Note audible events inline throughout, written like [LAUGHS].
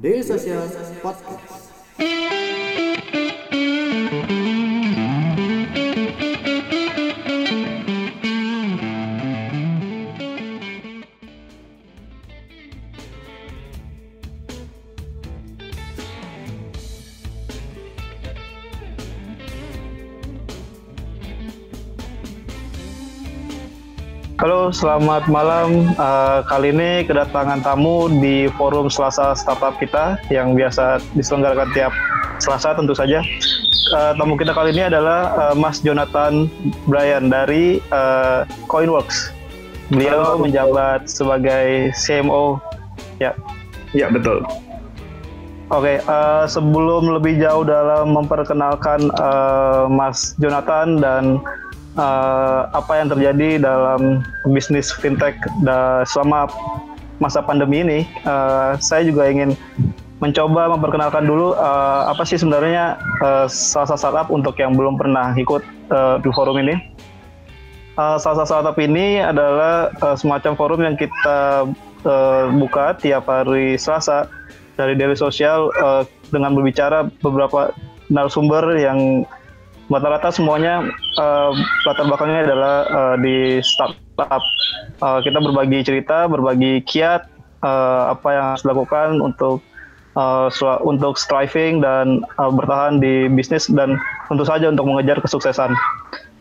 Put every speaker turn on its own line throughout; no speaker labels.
Daily Social Podcast.
Selamat malam. Uh, kali ini kedatangan tamu di forum Selasa Startup kita yang biasa diselenggarakan tiap Selasa tentu saja. Uh, tamu kita kali ini adalah uh, Mas Jonathan Bryan dari uh, Coinworks. Beliau Halo. menjabat sebagai CMO.
Ya. Ya, betul.
Oke, okay, uh, sebelum lebih jauh dalam memperkenalkan uh, Mas Jonathan dan uh, apa yang terjadi dalam bisnis fintech selama masa pandemi ini, uh, saya juga ingin mencoba memperkenalkan dulu uh, apa sih sebenarnya uh, salsa startup untuk yang belum pernah ikut uh, di forum ini. Uh, salsa startup ini adalah uh, semacam forum yang kita uh, buka tiap hari Selasa dari Daily Sosial uh, dengan berbicara beberapa narasumber yang rata-rata semuanya uh, latar belakangnya adalah uh, di startup. Uh, kita berbagi cerita, berbagi kiat uh, apa yang harus dilakukan untuk uh, untuk striving dan uh, bertahan di bisnis dan tentu saja untuk mengejar kesuksesan.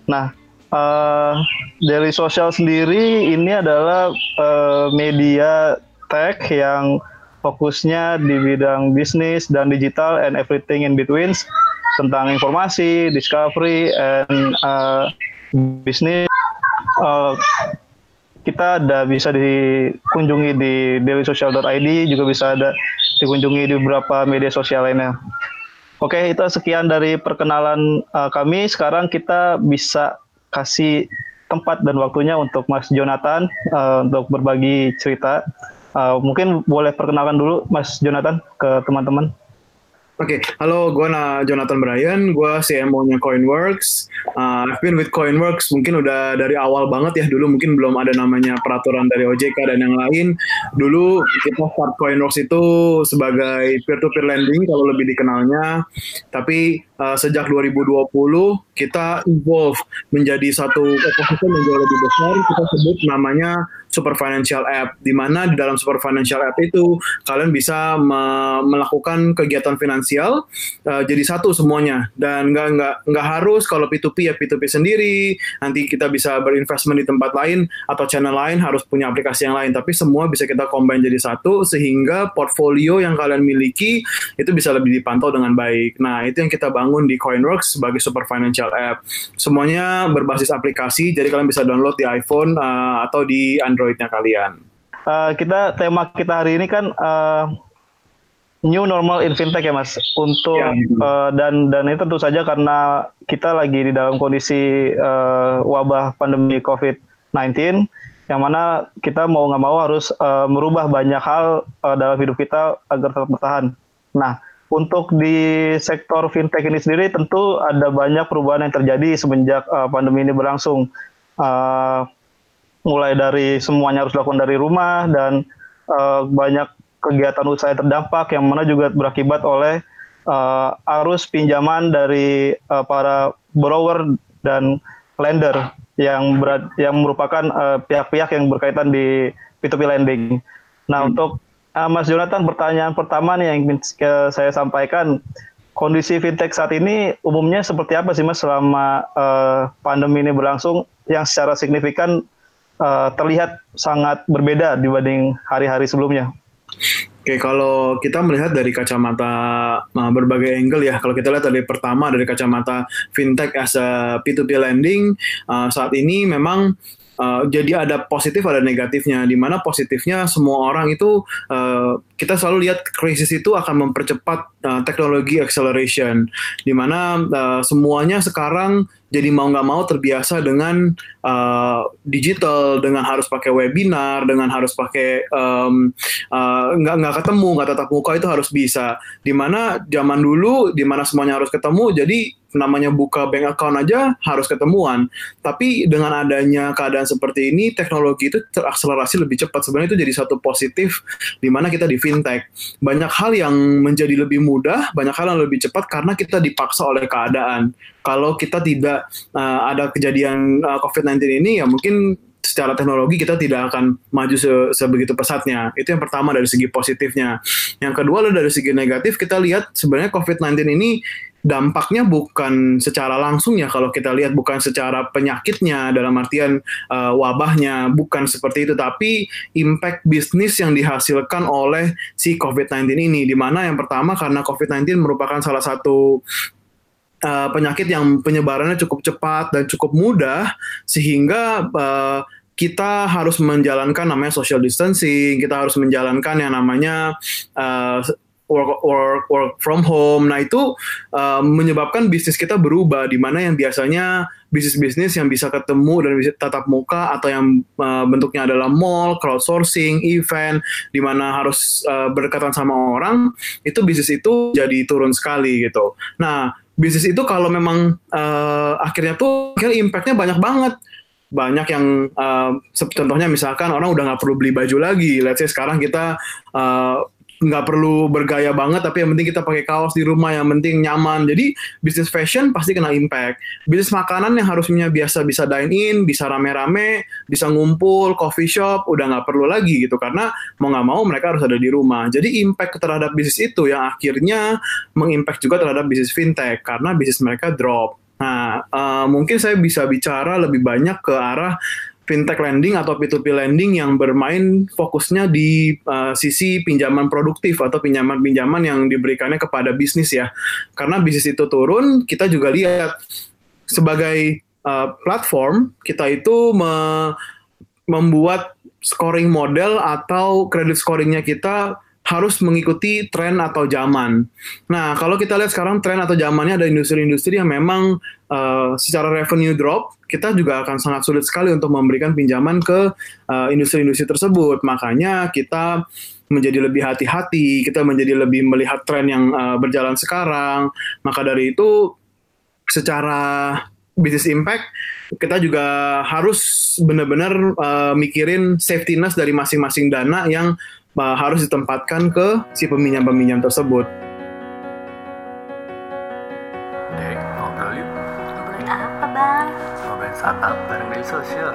Nah, uh, dari sosial sendiri ini adalah uh, media tech yang fokusnya di bidang bisnis dan digital and everything in between tentang informasi, discovery, and uh, bisnis. Uh, kita ada bisa dikunjungi di dailysocial.id, juga bisa ada dikunjungi di beberapa media sosial lainnya. Oke, itu sekian dari perkenalan uh, kami. Sekarang kita bisa kasih tempat dan waktunya untuk Mas Jonathan uh, untuk berbagi cerita. Uh, mungkin boleh perkenalkan dulu Mas Jonathan ke teman-teman.
Oke, okay. halo, gue na Jonathan Bryan, gue CMO-nya Coinworks. Uh, I've been with Coinworks mungkin udah dari awal banget ya, dulu mungkin belum ada namanya peraturan dari OJK dan yang lain. Dulu kita start Coinworks itu sebagai peer-to-peer lending kalau lebih dikenalnya. Tapi uh, sejak 2020 kita evolve menjadi satu ekosistem yang jauh lebih besar, kita sebut namanya Super Financial App, di mana di dalam Super Financial App itu kalian bisa me melakukan kegiatan finansial uh, jadi satu semuanya. Dan nggak nggak nggak harus kalau P2P ya P2P sendiri, nanti kita bisa berinvestment di tempat lain atau channel lain harus punya aplikasi yang lain, tapi semua bisa kita combine jadi satu sehingga portfolio yang kalian miliki itu bisa lebih dipantau dengan baik. Nah itu yang kita bangun di Coinworks sebagai Super Financial App. Semuanya berbasis aplikasi, jadi kalian bisa download di iPhone uh, atau di Android Androidnya kalian.
Uh, kita tema kita hari ini kan uh, new normal in fintech ya mas. Untuk ya. uh, dan dan itu tentu saja karena kita lagi di dalam kondisi uh, wabah pandemi COVID-19 yang mana kita mau nggak mau harus uh, merubah banyak hal uh, dalam hidup kita agar tetap bertahan. Nah, untuk di sektor fintech ini sendiri tentu ada banyak perubahan yang terjadi semenjak uh, pandemi ini berlangsung. Uh, mulai dari semuanya harus dilakukan dari rumah dan uh, banyak kegiatan usaha terdampak yang mana juga berakibat oleh uh, arus pinjaman dari uh, para borrower dan lender yang berat, yang merupakan pihak-pihak uh, yang berkaitan di P2P lending. Nah, hmm. untuk uh, Mas Jonathan pertanyaan pertama nih yang ingin saya sampaikan kondisi fintech saat ini umumnya seperti apa sih Mas selama uh, pandemi ini berlangsung yang secara signifikan uh, terlihat sangat berbeda dibanding hari-hari sebelumnya.
Oke, kalau kita melihat dari kacamata uh, berbagai angle ya, kalau kita lihat dari pertama dari kacamata fintech as a P2P lending, uh, saat ini memang Uh, jadi ada positif ada negatifnya di mana positifnya semua orang itu uh, kita selalu lihat krisis itu akan mempercepat uh, teknologi acceleration di mana uh, semuanya sekarang jadi mau nggak mau terbiasa dengan uh, digital, dengan harus pakai webinar, dengan harus pakai um, uh, nggak nggak ketemu, nggak tatap muka itu harus bisa. Di mana zaman dulu, di mana semuanya harus ketemu, jadi namanya buka bank account aja harus ketemuan. Tapi dengan adanya keadaan seperti ini, teknologi itu terakselerasi lebih cepat. Sebenarnya itu jadi satu positif di mana kita di fintech. Banyak hal yang menjadi lebih mudah, banyak hal yang lebih cepat karena kita dipaksa oleh keadaan. Kalau kita tidak uh, ada kejadian uh, COVID-19 ini, ya mungkin secara teknologi kita tidak akan maju se sebegitu pesatnya. Itu yang pertama dari segi positifnya. Yang kedua dari segi negatif kita lihat sebenarnya COVID-19 ini dampaknya bukan secara langsung ya kalau kita lihat bukan secara penyakitnya dalam artian uh, wabahnya bukan seperti itu tapi impact bisnis yang dihasilkan oleh si COVID-19 ini. Di mana yang pertama karena COVID-19 merupakan salah satu uh, penyakit yang penyebarannya cukup cepat dan cukup mudah sehingga uh, kita harus menjalankan namanya social distancing, kita harus menjalankan yang namanya uh, work work work from home. Nah itu uh, menyebabkan bisnis kita berubah di mana yang biasanya bisnis-bisnis yang bisa ketemu dan bisa tatap muka atau yang uh, bentuknya adalah mall, crowdsourcing, event di mana harus uh, berdekatan sama orang, itu bisnis itu jadi turun sekali gitu. Nah, bisnis itu kalau memang uh, akhirnya tuh akhirnya impactnya banyak banget banyak yang uh, contohnya misalkan orang udah nggak perlu beli baju lagi. Let's say sekarang kita uh, nggak perlu bergaya banget tapi yang penting kita pakai kaos di rumah yang penting nyaman. Jadi bisnis fashion pasti kena impact. Bisnis makanan yang harusnya biasa bisa dine in bisa rame-rame bisa ngumpul coffee shop udah nggak perlu lagi gitu. Karena mau nggak mau mereka harus ada di rumah. Jadi impact terhadap bisnis itu yang akhirnya mengimpact juga terhadap bisnis fintech karena bisnis mereka drop. Nah uh, mungkin saya bisa bicara lebih banyak ke arah fintech lending atau P2P lending yang bermain fokusnya di uh, sisi pinjaman produktif atau pinjaman-pinjaman yang diberikannya kepada bisnis ya. Karena bisnis itu turun, kita juga lihat sebagai uh, platform kita itu me membuat scoring model atau kredit scoringnya kita harus mengikuti tren atau zaman. Nah, kalau kita lihat sekarang tren atau zamannya ada industri-industri yang memang uh, secara revenue drop, kita juga akan sangat sulit sekali untuk memberikan pinjaman ke uh, industri-industri tersebut. Makanya kita menjadi lebih hati-hati, kita menjadi lebih melihat tren yang uh, berjalan sekarang. Maka dari itu, secara business impact, kita juga harus benar-benar uh, mikirin safety nest dari masing-masing dana yang uh, harus ditempatkan ke si peminjam-peminjam tersebut.
Startup bareng dari sosial.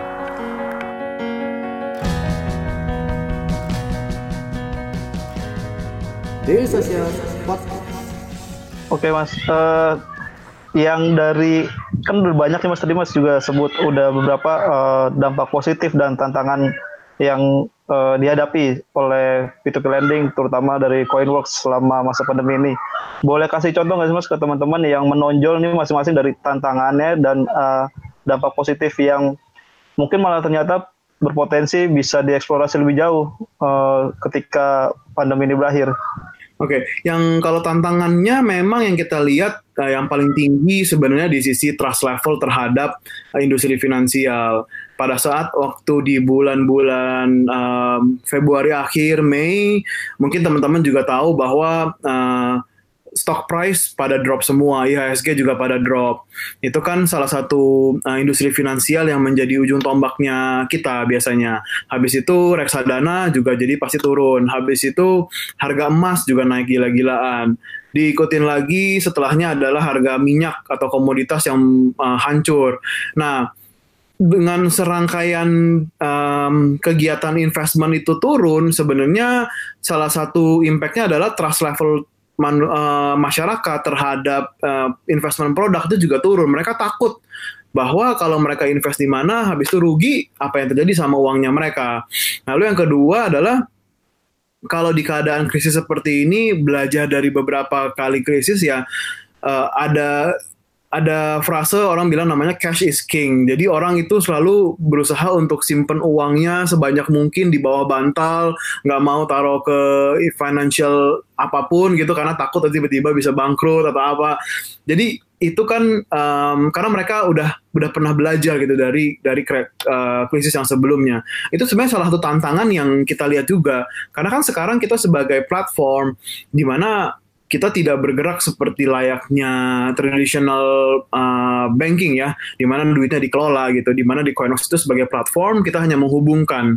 Daily Social Podcast.
Oke mas, uh, yang dari kan udah banyak nih mas tadi mas juga sebut udah beberapa uh, dampak positif dan tantangan yang uh, dihadapi oleh P2P lending terutama dari Coinworks selama masa pandemi ini. Boleh kasih contoh nggak sih mas ke teman-teman yang menonjol nih masing-masing dari tantangannya dan uh, dampak positif yang mungkin malah ternyata berpotensi bisa dieksplorasi lebih jauh uh, ketika pandemi ini berakhir.
Oke, okay. yang kalau tantangannya memang yang kita lihat uh, yang paling tinggi sebenarnya di sisi trust level terhadap uh, industri finansial. Pada saat waktu di bulan-bulan um, Februari akhir Mei, mungkin teman-teman juga tahu bahwa uh, stock price pada drop semua, IHSG juga pada drop. Itu kan salah satu uh, industri finansial yang menjadi ujung tombaknya kita biasanya. Habis itu reksadana juga jadi pasti turun. Habis itu harga emas juga naik gila-gilaan. Diikutin lagi setelahnya adalah harga minyak atau komoditas yang uh, hancur. Nah, dengan serangkaian um, kegiatan investment itu turun, sebenarnya salah satu impactnya adalah trust level man, uh, masyarakat terhadap uh, investment produk itu juga turun. Mereka takut bahwa kalau mereka invest di mana habis itu rugi apa yang terjadi sama uangnya mereka. Lalu yang kedua adalah kalau di keadaan krisis seperti ini belajar dari beberapa kali krisis ya uh, ada ada frase orang bilang namanya cash is king. Jadi orang itu selalu berusaha untuk simpen uangnya sebanyak mungkin di bawah bantal, nggak mau taruh ke financial apa pun gitu karena takut tiba-tiba bisa bangkrut atau apa. Jadi itu kan um, karena mereka udah udah pernah belajar gitu dari dari uh, krisis yang sebelumnya. Itu sebenarnya salah satu tantangan yang kita lihat juga. Karena kan sekarang kita sebagai platform di mana kita tidak bergerak seperti layaknya traditional uh, banking ya, di mana duitnya dikelola gitu, di mana di Coinox itu sebagai platform kita hanya menghubungkan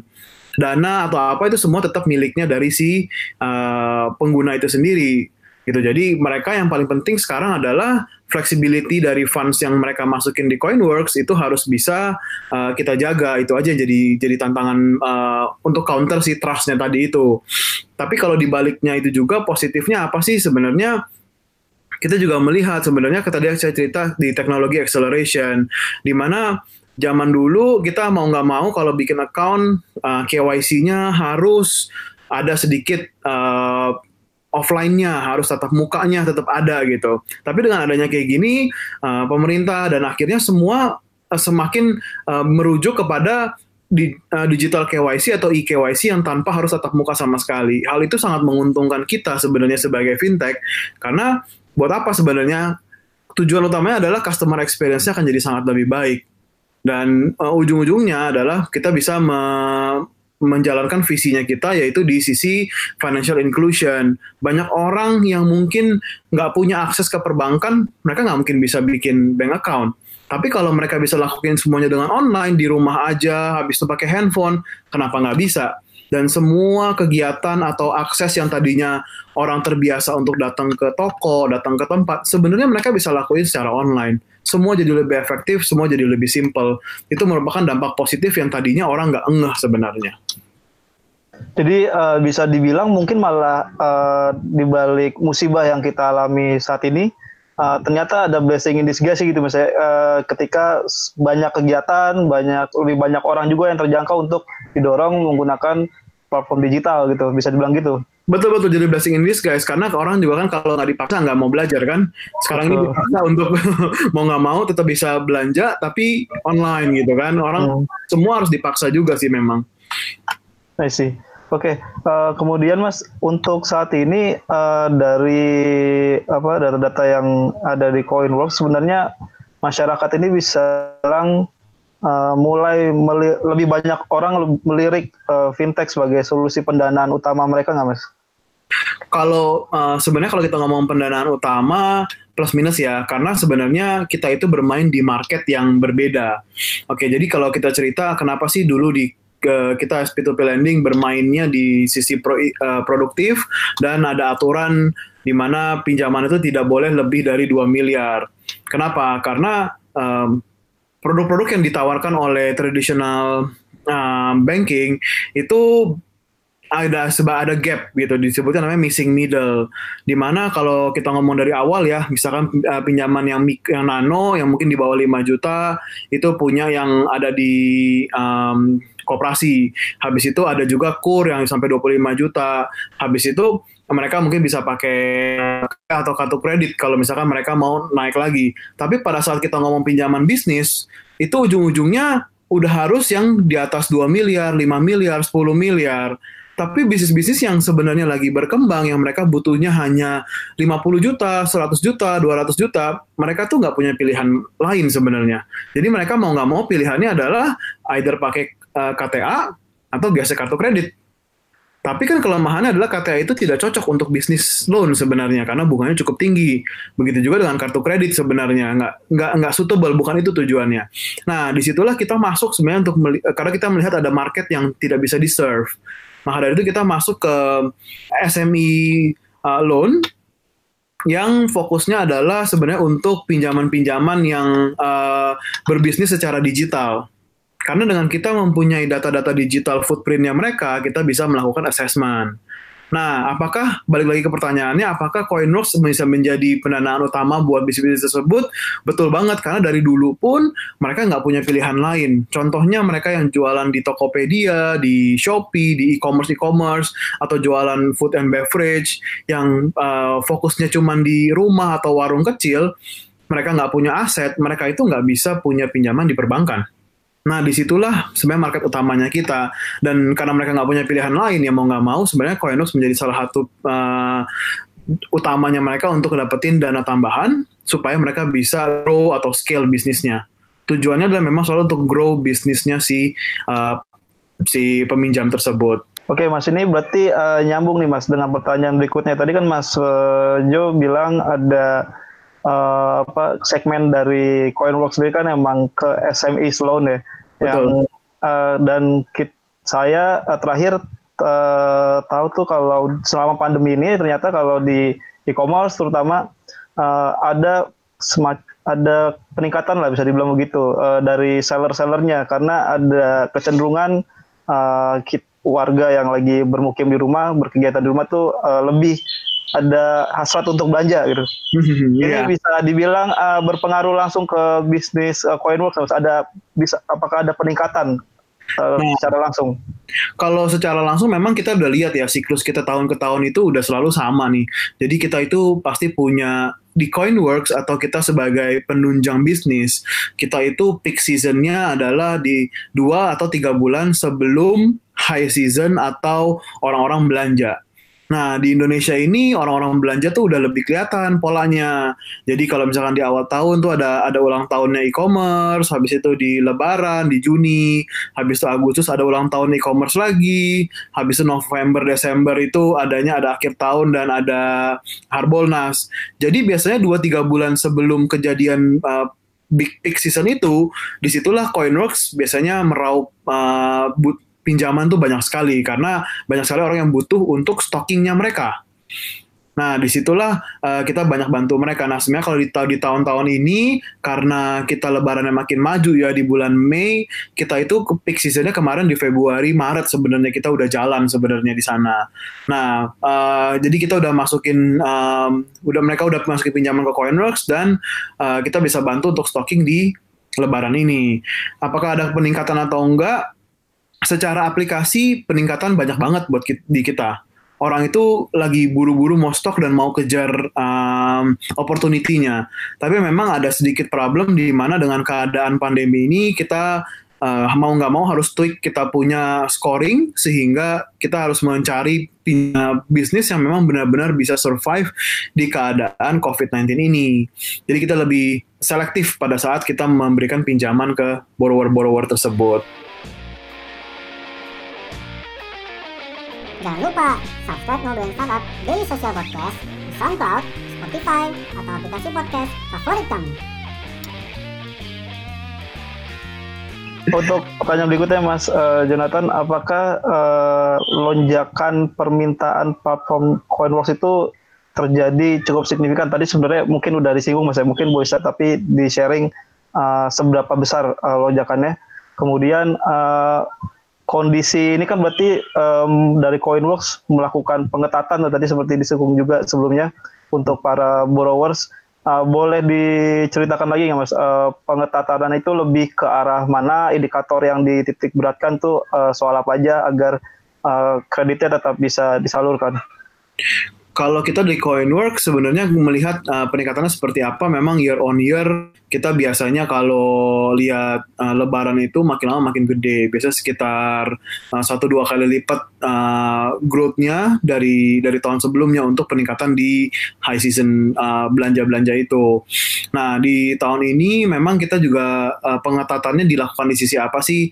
dana atau apa itu semua tetap miliknya dari si uh, pengguna itu sendiri gitu. Jadi mereka yang paling penting sekarang adalah flexibility dari funds yang mereka masukin di Coinworks itu harus bisa uh, kita jaga itu aja jadi jadi tantangan uh, untuk counter si trustnya tadi itu. Tapi kalau dibaliknya itu juga positifnya apa sih sebenarnya? Kita juga melihat sebenarnya tadi saya cerita di teknologi acceleration di mana zaman dulu kita mau nggak mau kalau bikin account uh, KYC-nya harus ada sedikit uh, offline-nya harus tetap mukanya tetap ada gitu. Tapi dengan adanya kayak gini, uh, pemerintah dan akhirnya semua uh, semakin uh, merujuk kepada di, uh, digital KYC atau e-KYC yang tanpa harus tatap muka sama sekali. Hal itu sangat menguntungkan kita sebenarnya sebagai fintech karena buat apa sebenarnya tujuan utamanya adalah customer experience-nya akan jadi sangat lebih baik. Dan uh, ujung-ujungnya adalah kita bisa menjalankan visinya kita yaitu di sisi financial inclusion. Banyak orang yang mungkin nggak punya akses ke perbankan, mereka nggak mungkin bisa bikin bank account. Tapi kalau mereka bisa lakukan semuanya dengan online di rumah aja, habis itu pakai handphone, kenapa nggak bisa? Dan semua kegiatan atau akses yang tadinya orang terbiasa untuk datang ke toko, datang ke tempat, sebenarnya mereka bisa lakuin secara online semua jadi lebih efektif, semua jadi lebih simple. Itu merupakan dampak positif yang tadinya orang nggak engah sebenarnya.
Jadi uh, bisa dibilang mungkin malah uh, di balik musibah yang kita alami saat ini, uh, ternyata ada blessing in disguise gitu misalnya uh, ketika banyak kegiatan, banyak lebih banyak orang juga yang terjangkau untuk didorong menggunakan platform digital gitu, bisa dibilang gitu.
Betul betul jadi blessing in disguise karena orang juga kan kalau nggak dipaksa nggak mau belajar kan. Sekarang betul. ini dipaksa untuk [LAUGHS] mau nggak mau tetap bisa belanja tapi online gitu kan. Orang hmm. semua harus dipaksa juga sih memang.
I see. Oke, okay. uh, eh, kemudian Mas untuk saat ini uh, dari apa data-data yang ada di CoinWorks sebenarnya masyarakat ini bisa bilang uh, mulai lebih banyak orang melirik uh, fintech sebagai solusi pendanaan utama mereka nggak mas?
Kalau uh, sebenarnya kalau kita ngomong pendanaan utama plus minus ya, karena sebenarnya kita itu bermain di market yang berbeda. Oke, jadi kalau kita cerita kenapa sih dulu di kita SP2P lending bermainnya di sisi pro, uh, produktif dan ada aturan di mana pinjaman itu tidak boleh lebih dari 2 miliar. Kenapa? Karena um, produk-produk yang ditawarkan oleh traditional uh, banking itu ada sebab ada gap gitu disebutnya namanya missing middle di mana kalau kita ngomong dari awal ya misalkan uh, pinjaman yang yang nano yang mungkin di bawah 5 juta itu punya yang ada di um, koperasi habis itu ada juga kur yang sampai 25 juta habis itu mereka mungkin bisa pakai atau kartu kredit kalau misalkan mereka mau naik lagi. Tapi pada saat kita ngomong pinjaman bisnis, itu ujung-ujungnya udah harus yang di atas 2 miliar, 5 miliar, 10 miliar. Tapi bisnis-bisnis yang sebenarnya lagi berkembang, yang mereka butuhnya hanya 50 juta, 100 juta, 200 juta, mereka tuh nggak punya pilihan lain sebenarnya. Jadi mereka mau nggak mau pilihannya adalah either pakai eh, KTA atau gesek kartu kredit tapi kan kelemahannya adalah KTA itu tidak cocok untuk bisnis loan sebenarnya karena bunganya cukup tinggi. Begitu juga dengan kartu kredit sebenarnya nggak nggak nggak suitable bukan itu tujuannya. Nah di situlah kita masuk sebenarnya untuk karena kita melihat ada market yang tidak bisa di serve. Maka dari itu kita masuk ke SME uh, loan yang fokusnya adalah sebenarnya untuk pinjaman-pinjaman yang uh, berbisnis secara digital. Karena dengan kita mempunyai data-data digital footprintnya mereka, kita bisa melakukan assessment. Nah, apakah balik lagi ke pertanyaannya, apakah CoinWorks bisa menjadi pendanaan utama buat bisnis-bisnis tersebut? Betul banget, karena dari dulu pun mereka nggak punya pilihan lain. Contohnya mereka yang jualan di Tokopedia, di Shopee, di e-commerce e-commerce, atau jualan food and beverage yang uh, fokusnya cuma di rumah atau warung kecil, mereka nggak punya aset, mereka itu nggak bisa punya pinjaman di perbankan. Nah, di situlah sebenarnya market utamanya kita. Dan karena mereka nggak punya pilihan lain, ya mau nggak mau, sebenarnya Coinworks menjadi salah satu uh, utamanya mereka untuk dapetin dana tambahan supaya mereka bisa grow atau scale bisnisnya. Tujuannya adalah memang selalu untuk grow bisnisnya si uh, si peminjam tersebut.
Oke Mas, ini berarti uh, nyambung nih Mas dengan pertanyaan berikutnya. Tadi kan Mas uh, Jo bilang ada uh, apa segmen dari Coinworks sendiri kan emang ke SME loan ya.
Betul.
Yang uh, dan kit, saya uh, terakhir uh, tahu tuh kalau selama pandemi ini ternyata kalau di e-commerce terutama uh, ada semac ada peningkatan lah bisa dibilang begitu uh, dari seller-sellernya karena ada kecenderungan uh, warga yang lagi bermukim di rumah, berkegiatan di rumah tuh uh, lebih ada hasrat untuk belanja gitu. [LAUGHS] Ini bisa dibilang uh, berpengaruh langsung ke bisnis uh, Coinworks. Ada bisa apakah ada peningkatan uh,
Nah.
secara langsung?
Kalau secara langsung memang kita udah lihat ya siklus kita tahun ke tahun itu udah selalu sama nih. Jadi kita itu pasti punya di Coinworks atau kita sebagai penunjang bisnis, kita itu peak seasonnya adalah di dua atau tiga bulan sebelum high season atau orang-orang belanja. Nah, di Indonesia ini orang-orang belanja tuh udah lebih kelihatan polanya. Jadi kalau misalkan di awal tahun tuh ada ada ulang tahunnya e-commerce, habis itu di Lebaran di Juni, habis itu Agustus ada ulang tahun e-commerce lagi, habis itu November Desember itu adanya ada akhir tahun dan ada Harbolnas. Jadi biasanya 2-3 bulan sebelum kejadian uh, big peak season itu, di situlah Coinworks biasanya meraup uh, pinjaman tuh banyak sekali karena banyak sekali orang yang butuh untuk stockingnya mereka. Nah, di situlah uh, kita banyak bantu mereka. Nah, sebenarnya kalau di, di tahun-tahun ini, karena kita lebarannya makin maju ya di bulan Mei, kita itu ke peak seasonnya kemarin di Februari, Maret sebenarnya kita udah jalan sebenarnya di sana. Nah, uh, jadi kita udah masukin, um, udah mereka udah masukin pinjaman ke Coinworks dan uh, kita bisa bantu untuk stocking di lebaran ini. Apakah ada peningkatan atau enggak? Secara aplikasi peningkatan banyak banget buat ki- di kita orang itu lagi buru-buru mau stok dan mau kejar um, opportunity-nya. Tapi memang ada sedikit problem di mana dengan keadaan pandemi ini kita uh, mau nggak mau harus tweak kita punya scoring sehingga kita harus mencari punya bisnis yang memang benar-benar bisa survive di keadaan COVID-19 ini. Jadi kita lebih selektif pada saat kita memberikan pinjaman ke borrower-borrower tersebut.
Jangan lupa subscribe Ngobrolin Startup Daily Social Podcast di SoundCloud, Spotify, atau aplikasi podcast favorit kamu.
Untuk pertanyaan berikutnya Mas eh, Jonathan, apakah eh, lonjakan permintaan platform Coinworks itu terjadi cukup signifikan? Tadi sebenarnya mungkin udah disinggung Mas ya, mungkin bisa tapi di sharing eh, seberapa besar eh, lonjakannya. Kemudian eh, kondisi ini kan berarti em, dari Coinworks melakukan pengetatan tadi seperti disinggung juga sebelumnya untuk para borrowers. Uh, boleh diceritakan lagi nggak mas? Uh, pengetatan itu lebih ke arah mana? Indikator yang dititik beratkan tuh uh, soal apa aja agar uh, kreditnya tetap bisa disalurkan
Kalau kita di Coinworks sebenarnya melihat uh, peningkatannya seperti apa, memang year on year kita biasanya kalau lihat uh, Lebaran itu makin lama makin gede, biasanya sekitar uh, satu dua kali lipat uh, growth-nya dari dari tahun sebelumnya untuk peningkatan di high season uh, belanja-belanja itu. Nah di tahun ini memang kita juga uh, pengetatannya dilakukan di sisi apa sih?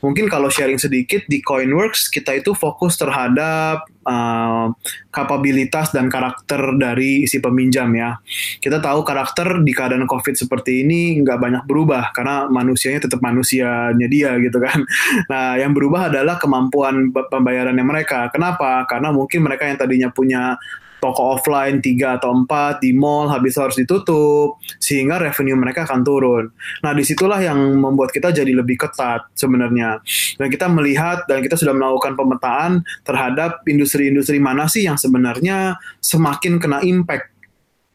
Mungkin kalau sharing sedikit di Coinworks kita itu fokus terhadap uh, kapabilitas dan karakter dari isi peminjam ya. Kita tahu karakter di keadaan COVID seperti ini nggak banyak berubah karena manusianya tetap manusianya dia gitu kan. [LAUGHS] Nah yang berubah adalah kemampuan pe- pembayarannya mereka. Kenapa? Karena mungkin mereka yang tadinya punya toko offline 3 atau 4 di mall habis harus ditutup sehingga revenue mereka akan turun. Nah, di situlah yang membuat kita jadi lebih ketat sebenarnya. Dan kita melihat dan kita sudah melakukan pemetaan terhadap industri-industri mana sih yang sebenarnya semakin kena impact.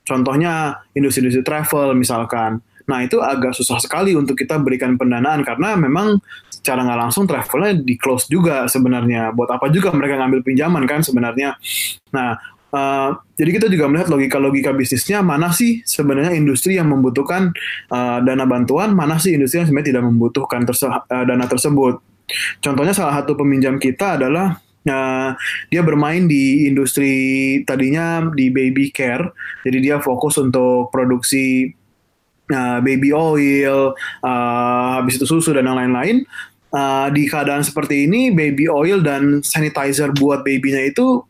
Contohnya industri-industri travel misalkan. Nah, itu agak susah sekali untuk kita berikan pendanaan karena memang secara nggak langsung travelnya di close juga sebenarnya. Buat apa juga mereka ngambil pinjaman kan sebenarnya. Nah, Uh, jadi kita juga melihat logika-logika bisnisnya mana sih sebenarnya industri yang membutuhkan uh, dana bantuan, mana sih industri yang sebenarnya tidak membutuhkan terse uh, dana tersebut. Contohnya salah satu peminjam kita adalah uh, dia bermain di industri tadinya di baby care, jadi dia fokus untuk produksi uh, baby oil, uh, habis itu susu dan lain-lain. Uh, di keadaan seperti ini, baby oil dan sanitizer buat babynya itu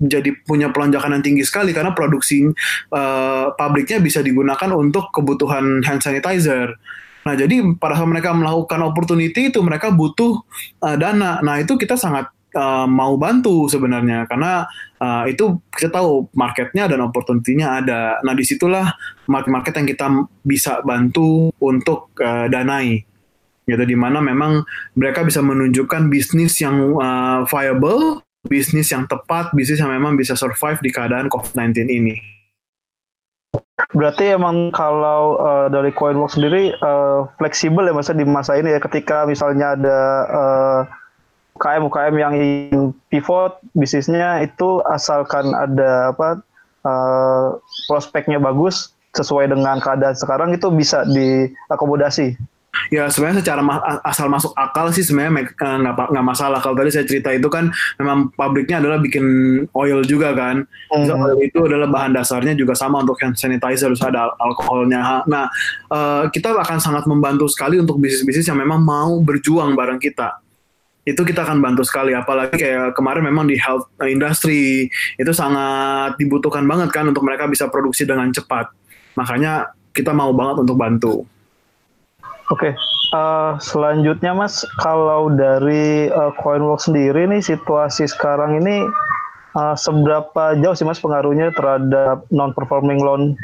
jadi punya pelonjakan yang tinggi sekali karena produksi uh, pabriknya bisa digunakan untuk kebutuhan hand sanitizer. Nah, jadi pada saat mereka melakukan opportunity itu mereka butuh uh, dana. Nah, itu kita sangat uh, mau bantu sebenarnya karena uh, itu kita tahu marketnya dan opportunity-nya ada. Nah, di situlah market-market yang kita bisa bantu untuk uh, danai gitu di mana memang mereka bisa menunjukkan bisnis yang uh, viable bisnis yang tepat, bisnis yang memang bisa survive di keadaan COVID-19 ini.
Berarti emang kalau uh, dari CoinWorks sendiri uh, fleksibel ya masa di masa ini ya ketika misalnya ada uh, UKM UKM yang ingin pivot bisnisnya itu asalkan ada apa uh, prospeknya bagus sesuai dengan keadaan sekarang itu bisa diakomodasi.
Ya sebenarnya secara ma asal masuk akal sih sebenarnya eh, nggak uh, nggak masalah. Kalau tadi saya cerita itu kan memang pabriknya adalah bikin oil juga kan. Mm. Oil itu adalah bahan dasarnya juga sama untuk hand sanitizer harus ada alkoholnya. Nah uh, kita akan sangat membantu sekali untuk bisnis-bisnis yang memang mau berjuang bareng kita itu kita akan bantu sekali apalagi kayak kemarin memang di health industry itu sangat dibutuhkan banget kan untuk mereka bisa produksi dengan cepat makanya kita mau banget untuk bantu
Oke, okay. uh, eh, selanjutnya Mas, kalau dari uh, CoinWorks sendiri nih situasi sekarang ini uh, seberapa jauh sih Mas pengaruhnya terhadap non-performing loan?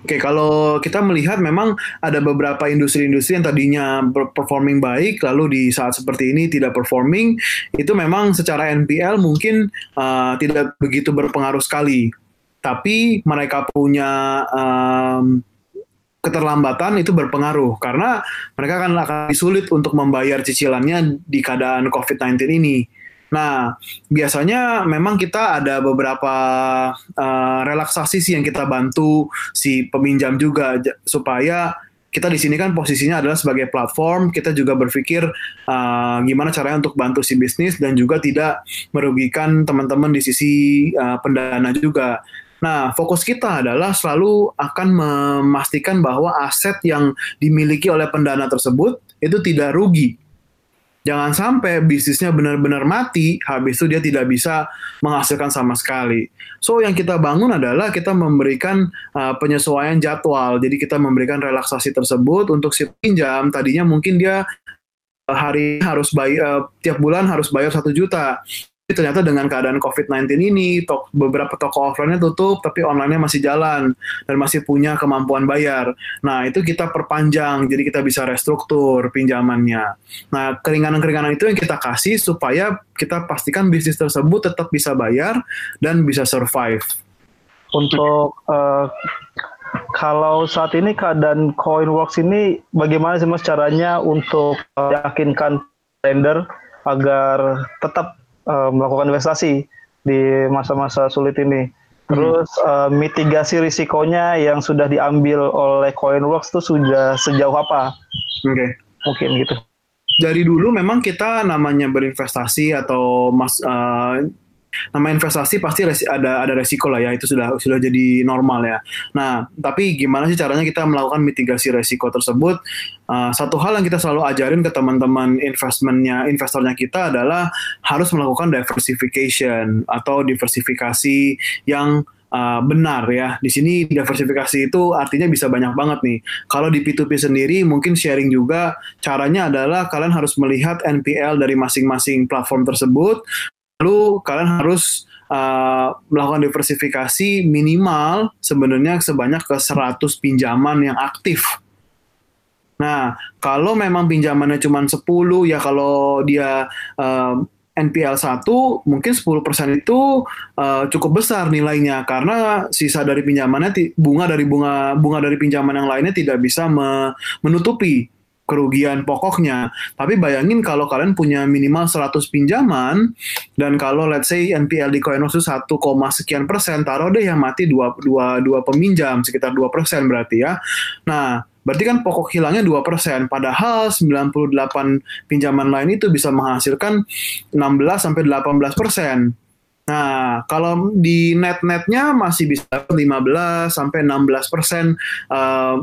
Oke, kalau kita melihat memang ada beberapa industri-industri yang tadinya performing baik, lalu di saat seperti ini tidak performing, itu memang secara NPL mungkin uh, tidak begitu berpengaruh sekali. Tapi mereka punya um, keterlambatan itu berpengaruh karena mereka akan akan sulit untuk membayar cicilannya di keadaan COVID-19 ini. Nah, biasanya memang kita ada beberapa uh, relaksasi sih yang kita bantu si peminjam juga supaya kita di sini kan posisinya adalah sebagai platform, kita juga berpikir uh, gimana caranya untuk bantu si bisnis dan juga tidak merugikan teman-teman di sisi uh, pendana juga. Nah, fokus kita adalah selalu akan memastikan bahwa aset yang dimiliki oleh pendana tersebut itu tidak rugi. Jangan sampai bisnisnya benar-benar mati, habis itu dia tidak bisa menghasilkan sama sekali. So, yang kita bangun adalah kita memberikan uh, penyesuaian jadwal. Jadi kita memberikan relaksasi tersebut untuk si pinjam. Tadinya mungkin dia uh, hari harus bayar uh, tiap bulan harus bayar satu juta ternyata dengan keadaan COVID-19 ini tok, beberapa toko offline-nya tutup tapi online-nya masih jalan dan masih punya kemampuan bayar. Nah, itu kita perpanjang jadi kita bisa restruktur pinjamannya. Nah, keringanan-keringanan itu yang kita kasih supaya kita pastikan bisnis tersebut tetap bisa bayar dan bisa survive.
Untuk uh, kalau saat ini keadaan CoinWorks ini bagaimana sih Mas caranya untuk uh, yakinkan lender agar tetap uh, melakukan investasi di masa-masa sulit ini. Terus hmm. uh, mitigasi risikonya yang sudah diambil oleh CoinWorks itu sudah sejauh apa?
Oke. Okay.
Mungkin gitu.
Dari dulu memang kita namanya berinvestasi atau mas uh, nama investasi pasti resi, ada ada resiko lah ya itu sudah sudah jadi normal ya. Nah tapi gimana sih caranya kita melakukan mitigasi resiko tersebut? Uh, satu hal yang kita selalu ajarin ke teman-teman investmentnya investornya kita adalah harus melakukan diversification atau diversifikasi yang uh, benar ya. Di sini diversifikasi itu artinya bisa banyak banget nih. Kalau di P2P sendiri mungkin sharing juga caranya adalah kalian harus melihat NPL dari masing-masing platform tersebut lalu kalian harus uh, melakukan diversifikasi minimal sebenarnya sebanyak ke 100 pinjaman yang aktif. Nah, kalau memang pinjamannya cuma 10 ya kalau dia uh, NPL 1 mungkin 10% itu uh, cukup besar nilainya karena sisa dari pinjamannya bunga dari bunga bunga dari pinjaman yang lainnya tidak bisa me, menutupi kerugian pokoknya. Tapi bayangin kalau kalian punya minimal 100 pinjaman dan kalau let's say NPL di Coinworks itu 1, sekian persen, taruh deh yang mati dua, dua, dua peminjam sekitar 2 persen berarti ya. Nah, berarti kan pokok hilangnya 2 persen. Padahal 98 pinjaman lain itu bisa menghasilkan 16 sampai 18 persen. Nah, kalau di net-netnya masih bisa 15 sampai 16 persen uh,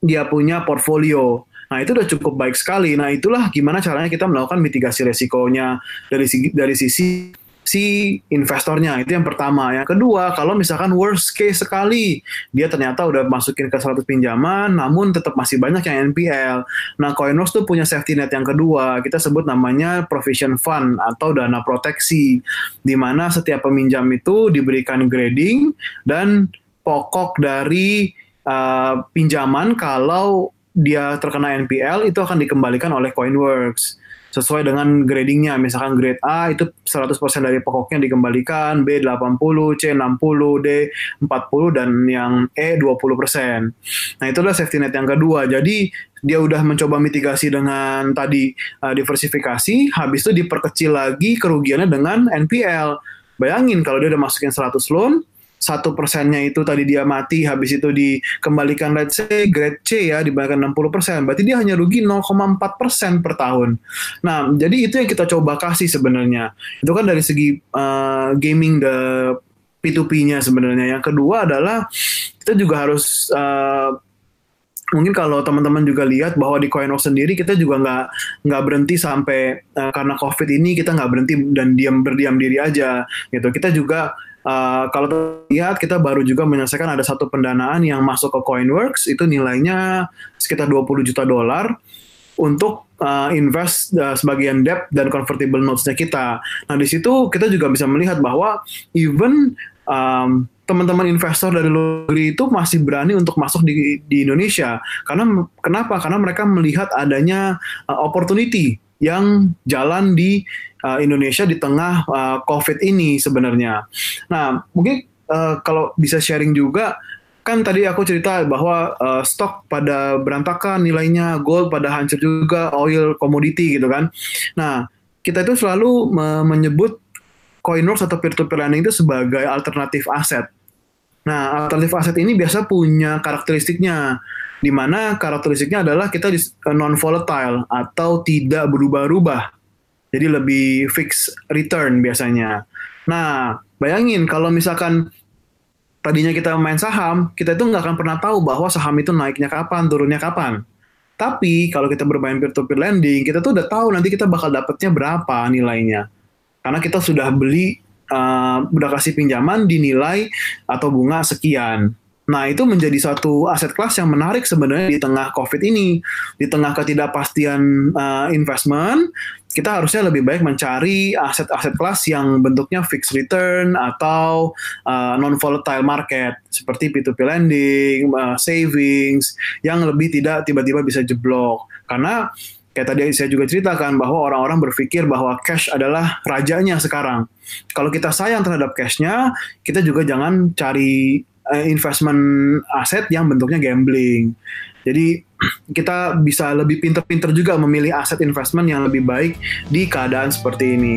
dia punya portfolio. Nah, itu udah cukup baik sekali. Nah, itulah gimana caranya kita melakukan mitigasi resikonya dari sisi, dari sisi si investornya. Itu yang pertama. Yang kedua, kalau misalkan worst case sekali, dia ternyata udah masukin ke 100 pinjaman, namun tetap masih banyak yang NPL. Nah, Coinworks tuh punya safety net yang kedua. Kita sebut namanya provision fund atau dana proteksi, di mana setiap peminjam itu diberikan grading dan pokok dari uh, pinjaman kalau dia terkena NPL itu akan dikembalikan oleh Coinworks sesuai dengan gradingnya. Misalkan grade A itu 100% dari pokoknya dikembalikan, B 80, C 60, D 40, dan yang E 20%. Nah itulah safety net yang kedua. Jadi dia udah mencoba mitigasi dengan tadi uh, diversifikasi, habis itu diperkecil lagi kerugiannya dengan NPL. Bayangin kalau dia udah masukin 100 loan, satu persennya itu tadi dia mati habis itu dikembalikan let's say grade C ya dibandingkan 60 persen. Berarti dia hanya rugi 0,4 persen per tahun. Nah jadi itu yang kita coba kasih sebenarnya. Itu kan dari segi uh, gaming the P2P-nya sebenarnya. Yang kedua adalah kita juga harus uh, mungkin kalau teman-teman juga lihat bahwa di CoinWorks sendiri kita juga nggak nggak berhenti sampai uh, karena COVID ini kita nggak berhenti dan diam berdiam diri aja gitu. Kita juga Uh, kalau lihat kita baru juga menyelesaikan ada satu pendanaan yang masuk ke Coinworks itu nilainya sekitar 20 juta dolar untuk uh, invest uh, sebagian debt dan convertible notes-nya kita. Nah di situ kita juga bisa melihat bahwa even um, teman-teman investor dari luar negeri itu masih berani untuk masuk di, di Indonesia. Karena kenapa? Karena mereka melihat adanya uh, opportunity yang jalan di uh, Indonesia di tengah uh, COVID ini sebenarnya. Nah, mungkin uh, kalau bisa sharing juga, kan tadi aku cerita bahwa uh, stok pada berantakan nilainya, gold pada hancur juga, oil komoditi gitu kan. Nah, kita itu selalu me menyebut Coinworks atau peer-to-peer lending itu sebagai alternatif aset. Nah, alternatif aset ini biasa punya karakteristiknya di mana karakteristiknya adalah kita non volatile atau tidak berubah-ubah. Jadi lebih fix return biasanya. Nah, bayangin kalau misalkan tadinya kita main saham, kita itu nggak akan pernah tahu bahwa saham itu naiknya kapan, turunnya kapan. Tapi kalau kita bermain peer-to-peer lending, kita tuh udah tahu nanti kita bakal dapatnya berapa nilainya. Karena kita sudah beli, uh, udah kasih pinjaman dinilai atau bunga sekian. Nah, itu menjadi satu aset kelas yang menarik sebenarnya di tengah COVID ini. Di tengah ketidakpastian uh, investment, kita harusnya lebih baik mencari aset-aset kelas yang bentuknya fixed return atau uh, non-volatile market, seperti P2P lending, uh, savings, yang lebih tidak tiba-tiba bisa jeblok. Karena kayak tadi saya juga ceritakan bahwa orang-orang berpikir bahwa cash adalah rajanya sekarang. Kalau kita sayang terhadap cashnya, kita juga jangan cari uh, investment aset yang bentuknya gambling. Jadi kita bisa lebih pinter-pinter juga memilih aset investment yang lebih baik di keadaan seperti ini.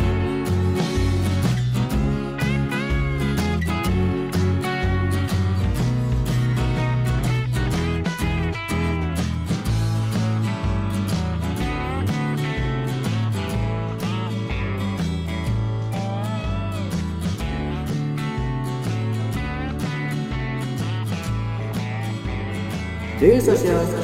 Daily Social Podcast.